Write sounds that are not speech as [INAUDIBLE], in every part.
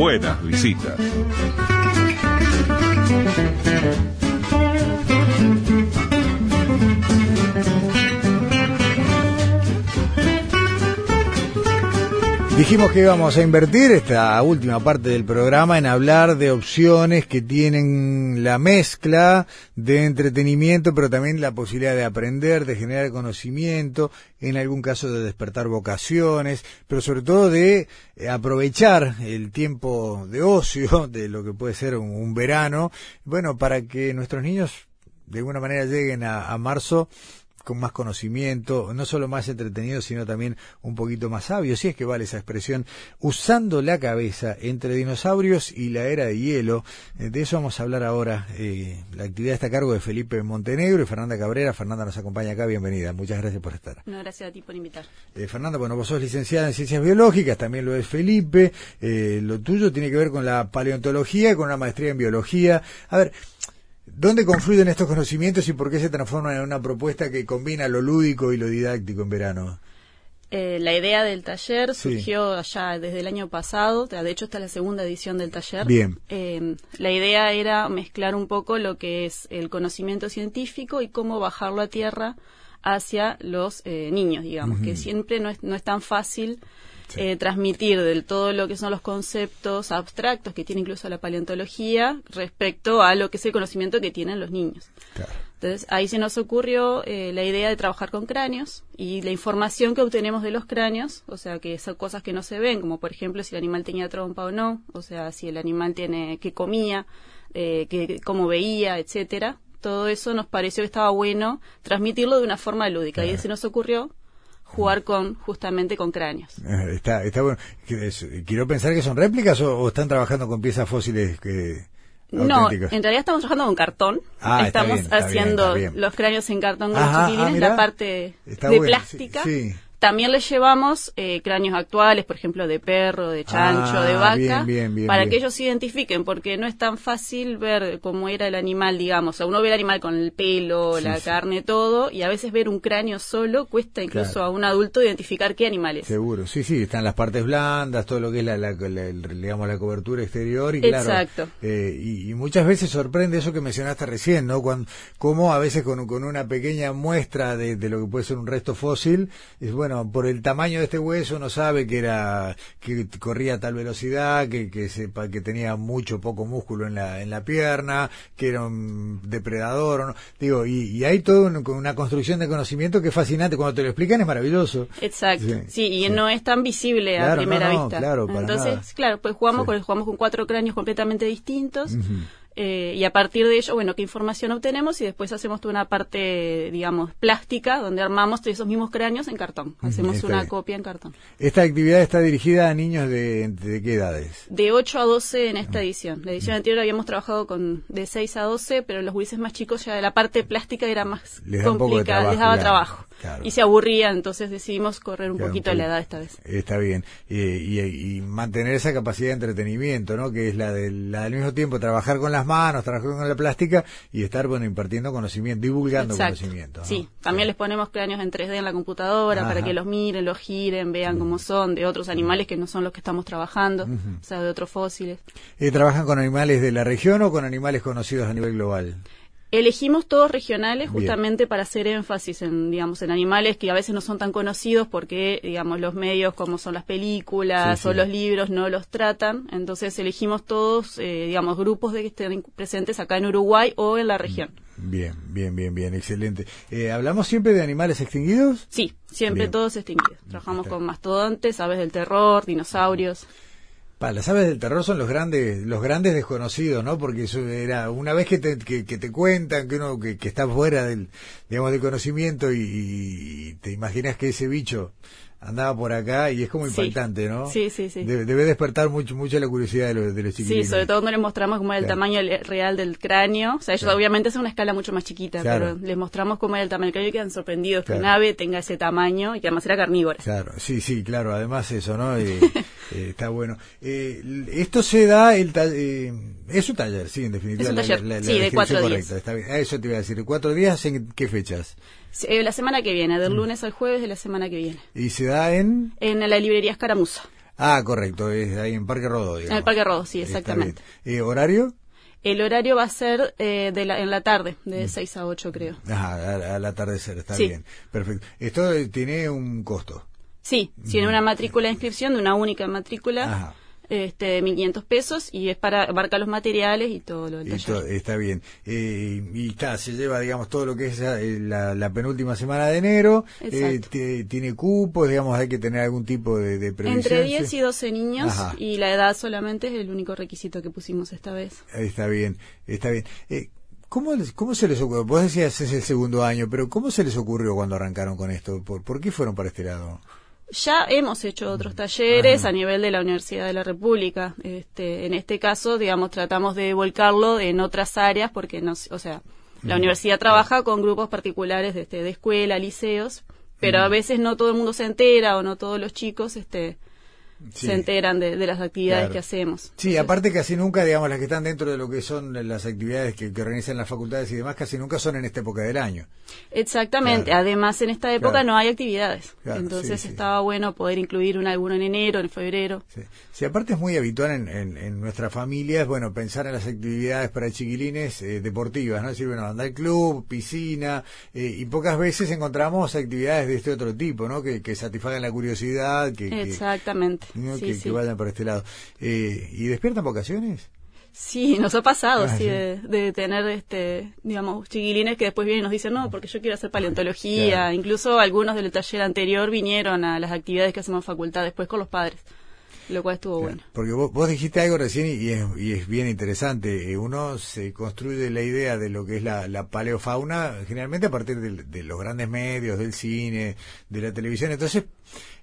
buenas visitas. Dijimos que íbamos a invertir esta última parte del programa en hablar de opciones que tienen la mezcla de entretenimiento, pero también la posibilidad de aprender, de generar conocimiento, en algún caso de despertar vocaciones, pero sobre todo de eh, aprovechar el tiempo de ocio, [LAUGHS] de lo que puede ser un, verano, bueno, para que nuestros niños de alguna manera lleguen a marzo con más conocimiento, no solo más entretenido, sino también un poquito más sabio, si es que vale esa expresión, usando la cabeza entre dinosaurios y la era de hielo. Eh, de eso vamos a hablar ahora. Eh, la actividad está a cargo de Felipe Montenegro y Fernanda Cabrera. Fernanda nos acompaña acá, bienvenida. Muchas gracias por estar. No, gracias a ti por invitar. Eh, Fernanda, bueno, vos sos licenciada en Ciencias Biológicas, también lo es Felipe. lo tuyo tiene que ver con la paleontología, con una maestría en biología. A ver, ¿Dónde confluyen estos conocimientos y por qué se transforman en una propuesta que combina lo lúdico y lo didáctico en verano? Eh, la idea del taller surgió allá desde el año pasado, de hecho esta es la segunda edición del taller. Bien. Eh, la idea era mezclar un poco lo que es el conocimiento científico y cómo bajarlo a tierra hacia los eh, niños, digamos, que siempre no es, no es tan fácil eh, transmitir del todo lo que son los conceptos abstractos que tiene incluso la paleontología respecto a lo que es el conocimiento que tienen los niños. Entonces ahí se nos ocurrió eh, la idea de trabajar con cráneos y la información que obtenemos de los cráneos, o sea que son cosas que no se ven, como por ejemplo si el animal tenía trompa o no, o sea si el animal tiene que comía, eh, que cómo veía, etcétera. Todo eso nos pareció que estaba bueno transmitirlo de una forma lúdica y se nos ocurrió jugar con justamente con cráneos. Eh, [LAUGHS] está, está bueno. Quiero pensar que son réplicas o, están trabajando con piezas fósiles que no, en realidad estamos trabajando con cartón. Ah, estamos haciendo los cráneos en cartón con los chiquilines, la parte de plástica. sí. También les llevamos eh, cráneos actuales, por ejemplo, de perro, de chancho, de ah, vaca, para que ellos se identifiquen, porque no es tan fácil ver cómo era el animal, digamos. O sea, uno ve el animal con el pelo, la carne, todo, y a veces ver un cráneo solo cuesta incluso a un adulto identificar qué animal es. Seguro, sí, sí, están las partes blandas, todo lo que es la, digamos, la cobertura exterior, y Exacto. Eh, y, muchas veces sorprende eso que mencionaste recién, ¿no? Cuando, cómo a veces con, con una pequeña muestra de, de, lo que puede ser un resto fósil, es bueno, por el tamaño de este hueso no sabe que era que corría a tal velocidad, que que sepa que tenía mucho poco músculo en la en la pierna, que era un depredador, ¿no? digo, y, hay todo una construcción de conocimiento que es fascinante cuando te lo explican es maravilloso. Exacto. Sí, y no es tan visible a primera vista. Claro, Entonces, claro, pues jugamos con jugamos con cuatro cráneos completamente distintos. Eh, y a partir de ello, bueno, qué información obtenemos y después hacemos toda una parte, digamos, plástica, donde armamos esos mismos cráneos en cartón. Hacemos una copia en cartón. ¿Esta actividad está dirigida a niños de, qué edades? De 8 a 12 en esta edición. La edición anterior habíamos trabajado con de 6 a 12, pero los gurises más chicos ya de la parte plástica era más complicada, les daba trabajo. Y se aburría, entonces decidimos correr un poquito la edad esta vez. Está bien. Y, mantener esa capacidad de entretenimiento, ¿no? Que es la, de, la del mismo tiempo, trabajar con las manos, trabajar con la plástica y estar, bueno, impartiendo conocimiento, divulgando conocimiento. Sí, también les ponemos cráneos en 3D en la computadora para que los miren, los giren, vean cómo son, de otros animales que no son los que estamos trabajando, o sea, de otros fósiles. Eh, ¿Trabajan con animales de la región o con animales conocidos a nivel global? Elegimos todos regionales justamente para hacer énfasis en, digamos, en animales que a veces no son tan conocidos porque, digamos, los medios como son las películas o los libros no los tratan. Entonces elegimos todos, eh, digamos, grupos de que estén presentes acá en Uruguay o en la región. Bien, bien, bien, bien, excelente. Eh, ¿Hablamos siempre de animales extinguidos? Sí, siempre todos extinguidos. Trabajamos con mastodontes, aves del terror, dinosaurios las aves del terror son los grandes, los grandes desconocidos, ¿no? Porque eso era una vez que te, que, te cuentan que uno que, está fuera del, digamos, del conocimiento y, y, te imaginas que ese bicho andaba por acá y es como impactante, ¿no? Sí, sí, sí. Debe, despertar mucho, mucho la curiosidad de los, de los chiquillos. Sí, sobre todo cuando les mostramos cómo era el tamaño real del cráneo. O sea, ellos obviamente es una escala mucho más chiquita, pero les mostramos cómo era el tamaño del cráneo y quedan sorprendidos que un ave tenga ese tamaño y que además era carnívora. Claro, sí, sí, claro. Además eso, ¿no? [LAUGHS] Eh, eh, está bueno. Eh, esto se da, el es un taller, sí, en definitiva. Es un taller, sí, de cuatro días. Está bien. Eso te iba a decir. ¿Cuatro días en qué fechas? la semana que viene, del mm. lunes al jueves de la semana que viene. ¿Y se da en? En la librería Escaramuza. Ah, correcto, es ahí en Parque Rodó. En el Parque Rodó, sí, exactamente. Eh, ¿Horario? El horario va a ser eh, de la, en la tarde, de 6 mm. a 8 creo. Ajá, al atardecer, está bien. Perfecto. ¿Esto tiene un costo? Sí, tiene una matrícula de inscripción de una única matrícula. Ajá este, 1.500 pesos y es para abarca los materiales y todo lo del está bien. Eh, y está, se lleva, digamos, todo lo que es eh, la, penúltima semana de enero. Eh, tiene cupos, digamos, hay que tener algún tipo de, de previsión. Entre 10 y 12 niños y la edad solamente es el único requisito que pusimos esta vez. Está bien, está bien. ¿Cómo, ¿Cómo se les ocurrió? Vos decías es el segundo año, pero ¿cómo se les ocurrió cuando arrancaron con esto? ¿Por, por qué fueron para este lado? Ya hemos hecho otros talleres a nivel de la Universidad de la República. Este, en este caso, digamos, tratamos de volcarlo en otras áreas porque, no, o sea, la universidad trabaja con grupos particulares de, este, de escuela, liceos, pero a veces no todo el mundo se entera o no todos los chicos este, se enteran de, las actividades que hacemos. Sí, aparte casi nunca, digamos, las que están dentro de lo que son las actividades que, organizan las facultades y demás, casi nunca son en esta época del año. Exactamente, además en esta época no hay actividades, entonces estaba bueno poder incluir un alguno en enero, en febrero. Sí, aparte es muy habitual en, en, nuestras familias, bueno, pensar en las actividades para chiquilines eh, deportivas, ¿no? Es decir, bueno, andar al club, piscina, eh, y pocas veces encontramos actividades de este otro tipo, ¿no? Que, que satisfagan la curiosidad, que... Exactamente que, vayan por este lado. Eh, ¿Y despiertan vocaciones? Sí, nos ha pasado, ah, sí, De, tener, este, digamos, chiquilines que después vienen y nos dicen, no, porque yo quiero hacer paleontología. Incluso algunos del taller anterior vinieron a las actividades que hacemos en facultad después con los padres, lo cual estuvo bueno. Porque vos, dijiste algo recién y es, y es, bien interesante. Eh, uno se construye la idea de lo que es la, la paleofauna generalmente a partir de, de los grandes medios, del cine, de la televisión. Entonces,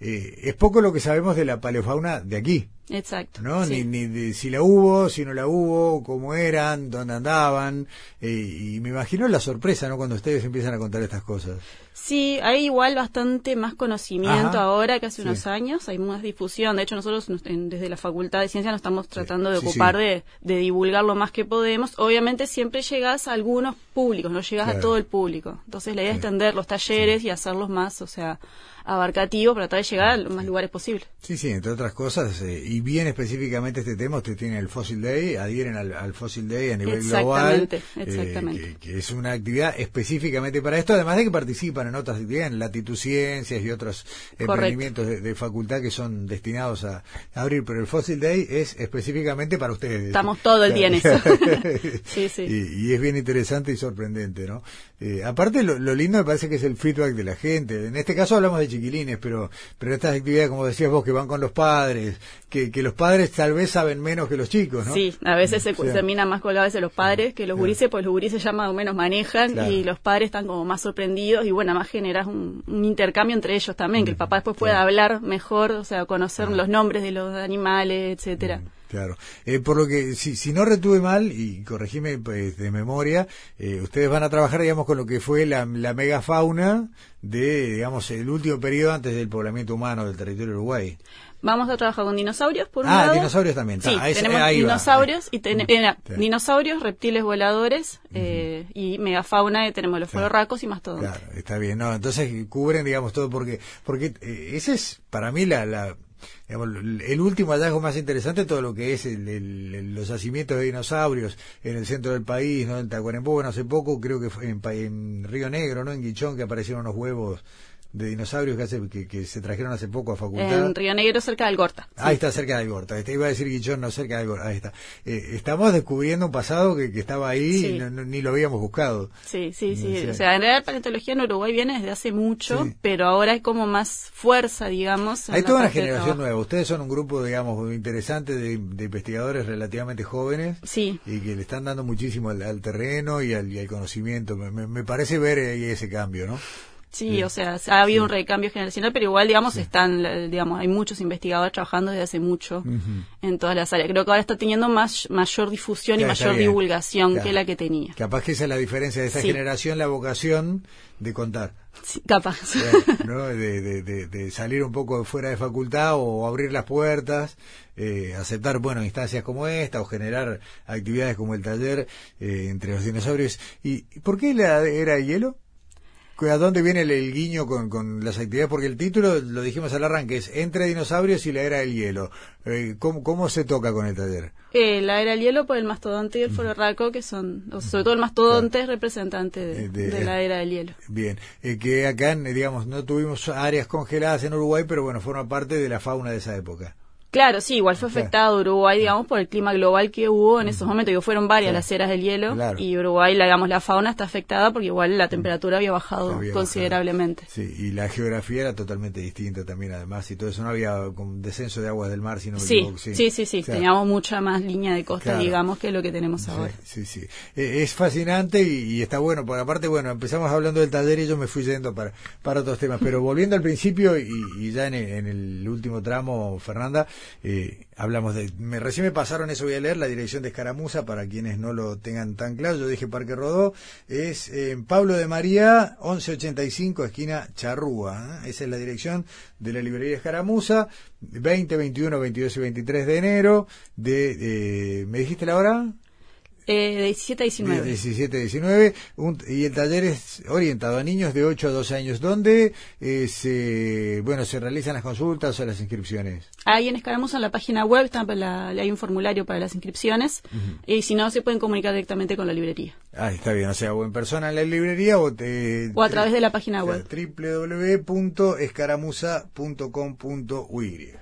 eh, es poco lo que sabemos de la paleofauna de aquí. Exacto. ¿no? Ni, ni de si la hubo, si no la hubo, cómo eran, dónde andaban. Eh, y me imagino la sorpresa, ¿no? Cuando ustedes empiezan a contar estas cosas. Sí, hay igual bastante más conocimiento ahora que hace unos años, hay más difusión. De hecho, nosotros desde la Facultad de Ciencias nos estamos tratando de ocupar De, de, divulgar lo más que podemos. Obviamente siempre llegas a algunos públicos, no llegas a todo el público. Entonces la idea es extender los talleres y hacerlos más, o sea, abarcativo para tratar de llegar a los más lugares posible. Sí, sí, entre otras cosas, eh, y bien específicamente este tema, usted tiene el Fossil Day, adhieren al, Fossil Day a nivel global, eh, exactamente. que, es una actividad específicamente para esto, además de que participan en otras actividades, en latituciencias y otros emprendimientos de, facultad que son destinados a, abrir, pero el Fossil Day es específicamente para ustedes. Estamos todo el día en eso. [LAUGHS] sí, sí. Y, es bien interesante y sorprendente, ¿no? Eh, aparte, lo, lo lindo me parece que es el feedback de la gente. En este caso hablamos de chiquilines, pero, pero estas actividades, como decías vos, que van con los padres, que, que los padres tal vez saben menos que los chicos, ¿no? Sí, a veces se termina más colgados de los padres que los gurises, pues los gurises ya más o menos manejan y los padres están como más sorprendidos y bueno, más generas un, intercambio entre ellos también, que el papá después pueda hablar mejor, o sea, conocer los nombres de los animales, etcétera. Claro. Eh, por lo que, si, si no retuve mal, y corregime pues, de memoria, eh, ustedes van a trabajar, digamos, con lo que fue la, la megafauna de, digamos, el último periodo antes del poblamiento humano del territorio de Uruguay. Vamos a trabajar con dinosaurios, por un ah, lado. Ah, dinosaurios también. Sí, tenemos dinosaurios, y tenemos dinosaurios, reptiles voladores eh, y megafauna, y tenemos los claro. y más todo. Claro, está bien. No, entonces cubren, digamos, todo porque, porque ese es para mí la, la el último hallazgo más interesante todo lo que es los yacimientos de dinosaurios en el centro del país, ¿no? En Tacuarembó, bueno, hace poco creo que fue en, en Río Negro, ¿no? En Guichón, que aparecieron unos huevos de dinosaurios que, que, se trajeron hace poco a facultad. En Río Negro, cerca del Gorta. Ahí está, cerca del Gorta. Este iba a decir Guichón, no cerca del Gorta. Ahí está. Eh, estamos descubriendo un pasado que, estaba ahí y ni lo habíamos buscado. Sí, sí, sí. O sea, en realidad la paleontología en Uruguay viene desde hace mucho, pero ahora hay como más fuerza, digamos. Hay toda una generación nueva. Ustedes son un grupo, digamos, interesante de, investigadores relativamente jóvenes. Sí. Y que le están dando muchísimo al, terreno y al, conocimiento. Me, me parece ver ahí ese cambio, ¿no? Sí, o sea, ha habido un recambio generacional, pero igual, digamos, están, digamos, hay muchos investigadores trabajando desde hace mucho en todas las áreas. Creo que ahora está teniendo más, mayor difusión y mayor divulgación que la que tenía. Capaz que esa es la diferencia de esta generación, la vocación de contar. Sí, capaz. [LAUGHS] ¿no? de, de, de, salir un poco fuera de facultad o abrir las puertas, eh, aceptar, bueno, instancias como esta o generar actividades como el taller eh, entre los dinosaurios. ¿Y por qué la era de hielo? ¿A dónde viene el, guiño con, con, las actividades? Porque el título, lo dijimos al arranque, es Entre dinosaurios y la era del hielo. Eh, ¿cómo, ¿cómo, se toca con el taller? Eh, la era del hielo por el mastodonte y el fororraco, que son, sobre todo el mastodonte es representante de, de, la era del hielo. Bien, que acá, digamos, no tuvimos áreas congeladas en Uruguay, pero bueno, forma parte de la fauna de esa época. Claro, sí, igual fue afectado Uruguay, digamos, por el clima global que hubo en esos momentos, que fueron varias las eras del hielo, y Uruguay, digamos, la fauna está afectada porque igual la temperatura había bajado considerablemente. Sí, y la geografía era totalmente distinta también, además, y todo eso, no había un descenso de aguas del mar, sino sí, sí, sí, sí, teníamos mucha más línea de costa, digamos, que lo que tenemos ahora. Sí, sí, eh, es fascinante y, está bueno, porque aparte, bueno, empezamos hablando del taller y yo me fui yendo para, para otros temas, pero volviendo al principio y, ya en en el último tramo, Fernanda, eh, hablamos de, me, recién me pasaron eso, voy a leer la dirección de Escaramuza para quienes no lo tengan tan claro. Yo dije Parque Rodó, es en Pablo de María, 1185, esquina Charrúa. ¿eh? Esa es la dirección de la librería Escaramuza, 20, 21, 22 y 23 de enero. De, eh, ¿Me dijiste la hora? Eh, de 17 a 19. 17 a 19. y el taller es orientado a niños de 8 a 12 años, donde eh, se, bueno, se realizan las consultas o las inscripciones. Ahí en Escaramuza, en la página web, hay un formulario para las inscripciones. Y si no, se pueden comunicar directamente con la librería. Ah, está bien. O sea, o en persona en la librería o, te, o a través de la página web. www.escaramuza.com.uy